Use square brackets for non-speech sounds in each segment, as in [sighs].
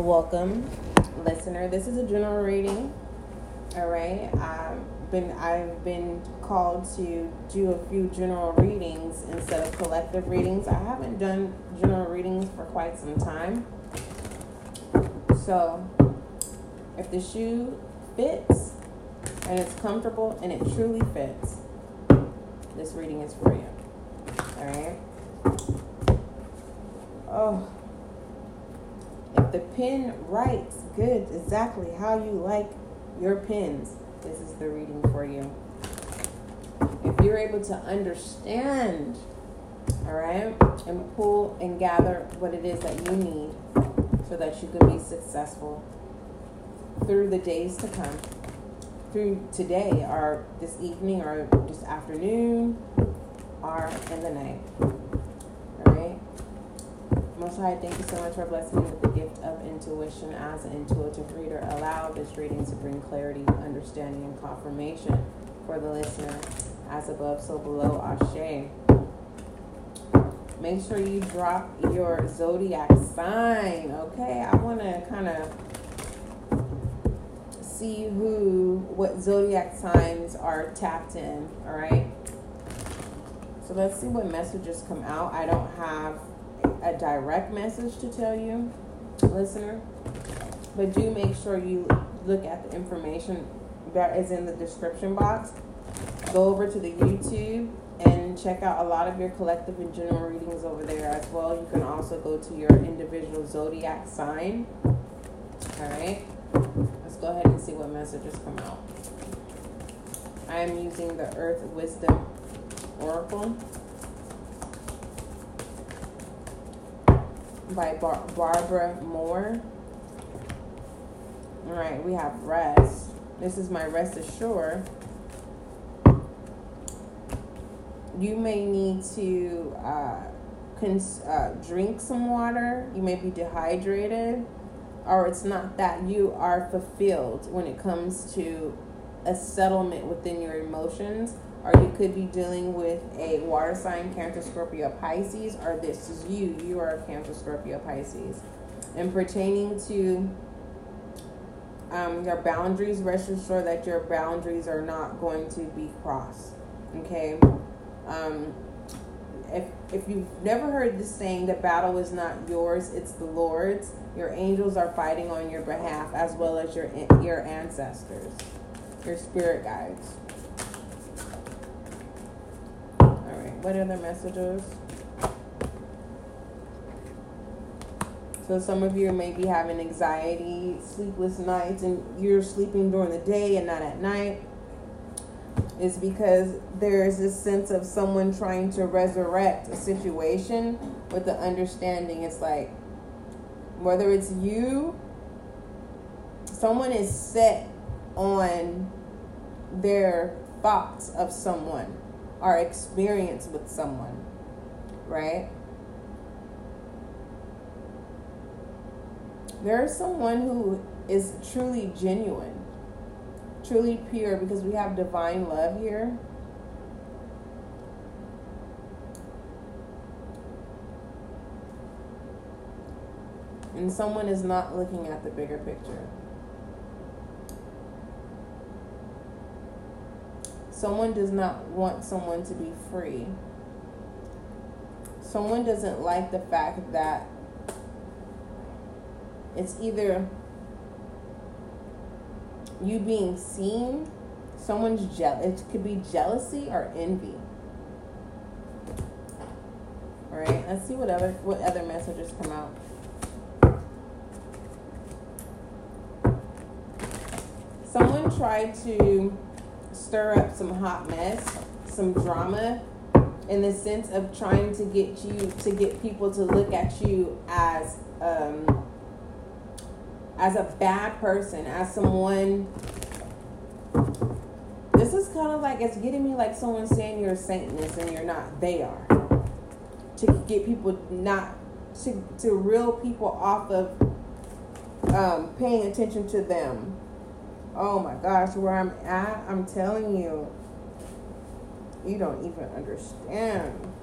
welcome, listener. This is a general reading. All right. Um, been I've been called to do a few general readings instead of collective readings. I haven't done general readings for quite some time. So, if the shoe fits and it's comfortable and it truly fits, this reading is for you. All right. Oh. The pen writes good exactly how you like your pens, this is the reading for you. If you're able to understand, all right, and pull and gather what it is that you need so that you can be successful through the days to come, through today, or this evening, or this afternoon, or in the night. Most High, thank you so much for blessing me with the gift of intuition as an intuitive reader. Allow this reading to bring clarity, understanding, and confirmation for the listener. As above, so below. Ashe. Make sure you drop your zodiac sign, okay? I want to kind of see who, what zodiac signs are tapped in, all right? So let's see what messages come out. I don't have a direct message to tell you, listener, but do make sure you look at the information that is in the description box. Go over to the YouTube and check out a lot of your collective and general readings over there as well. You can also go to your individual zodiac sign. All right, let's go ahead and see what messages come out. I am using the Earth Wisdom Oracle. By Bar- Barbara Moore. All right, we have rest. This is my rest assured. You may need to uh, cons- uh, drink some water. You may be dehydrated, or it's not that you are fulfilled when it comes to a settlement within your emotions or you could be dealing with a water sign, Cancer, Scorpio, Pisces, or this is you. You are a Cancer, Scorpio, Pisces. And pertaining to um, your boundaries, rest assured that your boundaries are not going to be crossed. Okay? Um, if, if you've never heard this saying, the battle is not yours, it's the Lord's, your angels are fighting on your behalf as well as your, your ancestors, your spirit guides. What are other messages? So some of you may be having anxiety, sleepless nights, and you're sleeping during the day and not at night. It's because there's this sense of someone trying to resurrect a situation with the understanding it's like whether it's you, someone is set on their thoughts of someone our experience with someone, right? There is someone who is truly genuine, truly pure, because we have divine love here. And someone is not looking at the bigger picture. Someone does not want someone to be free. Someone doesn't like the fact that it's either you being seen, someone's jealous. It could be jealousy or envy. All right, let's see what other what other messages come out. Someone tried to stir up some hot mess, some drama, in the sense of trying to get you to get people to look at you as um, as a bad person, as someone. This is kind of like it's getting me like someone saying you're a Satanist and you're not. They are to get people not to to reel people off of um, paying attention to them Oh my gosh, where I'm at, I'm telling you, you don't even understand.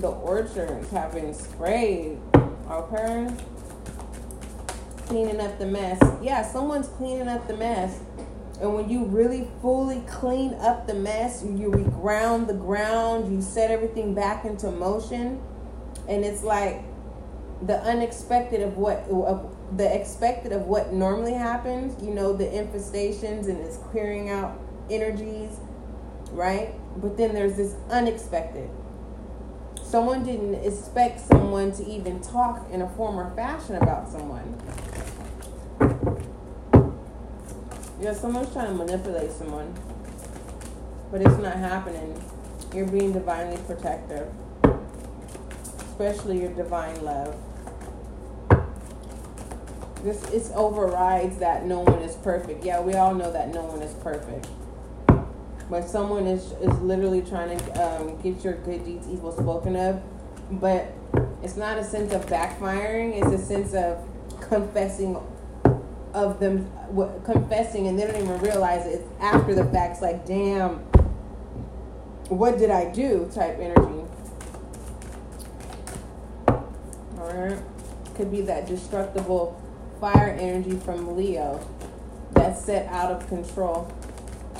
the orchards have been sprayed. Okay? Cleaning up the mess. Yeah, someone's cleaning up the mess. And when you really fully clean up the mess, you reground the ground, you set everything back into motion, and it's like the unexpected of what of the expected of what normally happens, you know, the infestations and it's clearing out energies, right? But then there's this unexpected. Someone didn't expect someone to even talk in a form or fashion about someone. Yeah, someone's trying to manipulate someone, but it's not happening. You're being divinely protective, especially your divine love. This it overrides that no one is perfect. Yeah, we all know that no one is perfect, but someone is is literally trying to um, get your good deeds evil spoken of. But it's not a sense of backfiring. It's a sense of confessing of them confessing and they don't even realize it. It's after the facts, like, damn, what did I do type energy. Alright. Could be that destructible fire energy from Leo that's set out of control.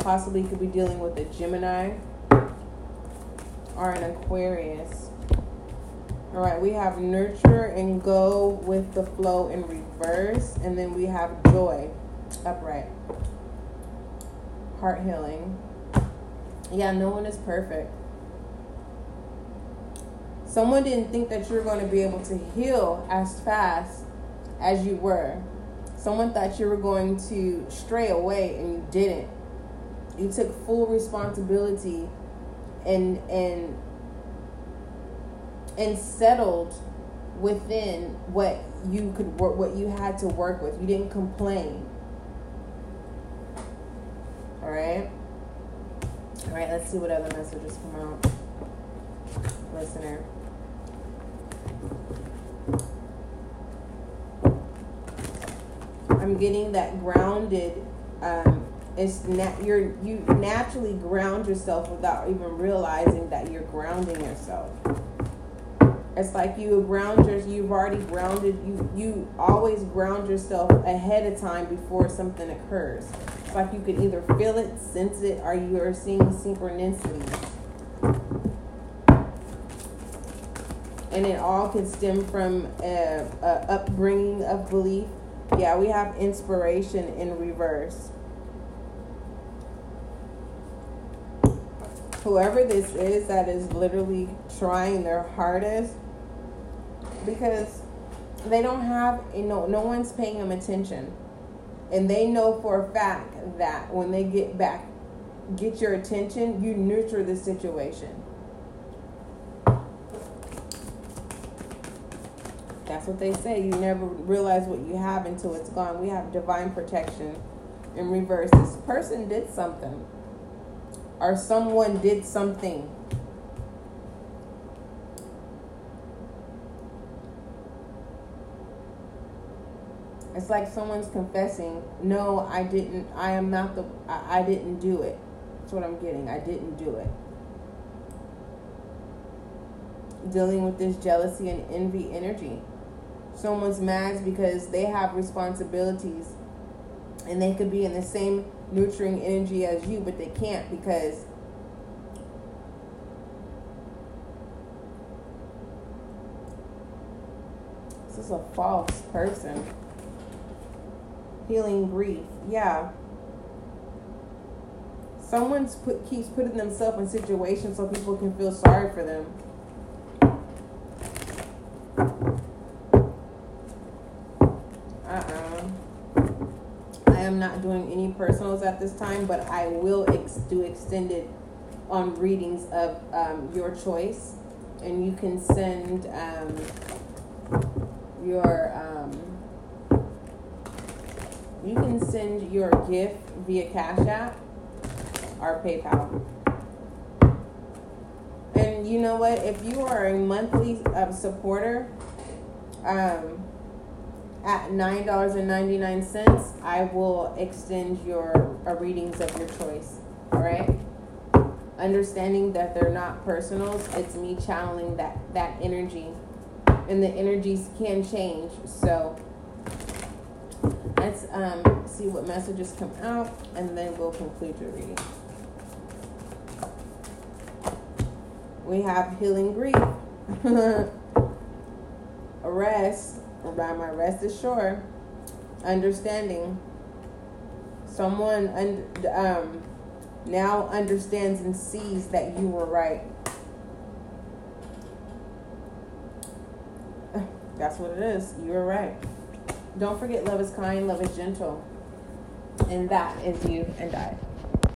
Possibly could be dealing with a Gemini or an Aquarius. All right, we have nurture and go with the flow in reverse, and then we have joy upright. Heart healing. Yeah, no one is perfect. Someone didn't think that you're going to be able to heal as fast as you were. Someone thought you were going to stray away and you didn't. You took full responsibility and and and settled within what you could work what you had to work with. You didn't complain. All right. All right, let's see what other messages come out. Listener. I'm getting that grounded um, it's nat- you're you naturally ground yourself without even realizing that you're grounding yourself. It's like you ground your, you've already grounded, you, you always ground yourself ahead of time before something occurs. It's like you can either feel it, sense it, or you are seeing synchronicity. And it all can stem from a, a upbringing of belief. Yeah, we have inspiration in reverse. whoever this is that is literally trying their hardest because they don't have you know no one's paying them attention and they know for a fact that when they get back get your attention you nurture the situation that's what they say you never realize what you have until it's gone we have divine protection in reverse this person did something or someone did something It's like someone's confessing, no, I didn't, I am not the, I, I didn't do it. That's what I'm getting. I didn't do it. Dealing with this jealousy and envy energy. Someone's mad because they have responsibilities and they could be in the same nurturing energy as you, but they can't because this is a false person healing grief. Yeah. Someone's put keeps putting themselves in situations so people can feel sorry for them. Uh-uh. I am not doing any personals at this time, but I will ex- do extended on readings of um, your choice, and you can send um, your um, you can send your gift via Cash App or PayPal. And you know what? If you are a monthly uh, supporter, um, at nine dollars and ninety nine cents, I will extend your uh, readings of your choice. All right. understanding that they're not personals. It's me channeling that that energy, and the energies can change. So let's um, see what messages come out, and then we'll conclude your reading. We have healing grief, [laughs] rest. By my rest is sure, understanding. Someone un- um, now understands and sees that you were right. [sighs] That's what it is. You were right. Don't forget, love is kind, love is gentle. And that is you and I.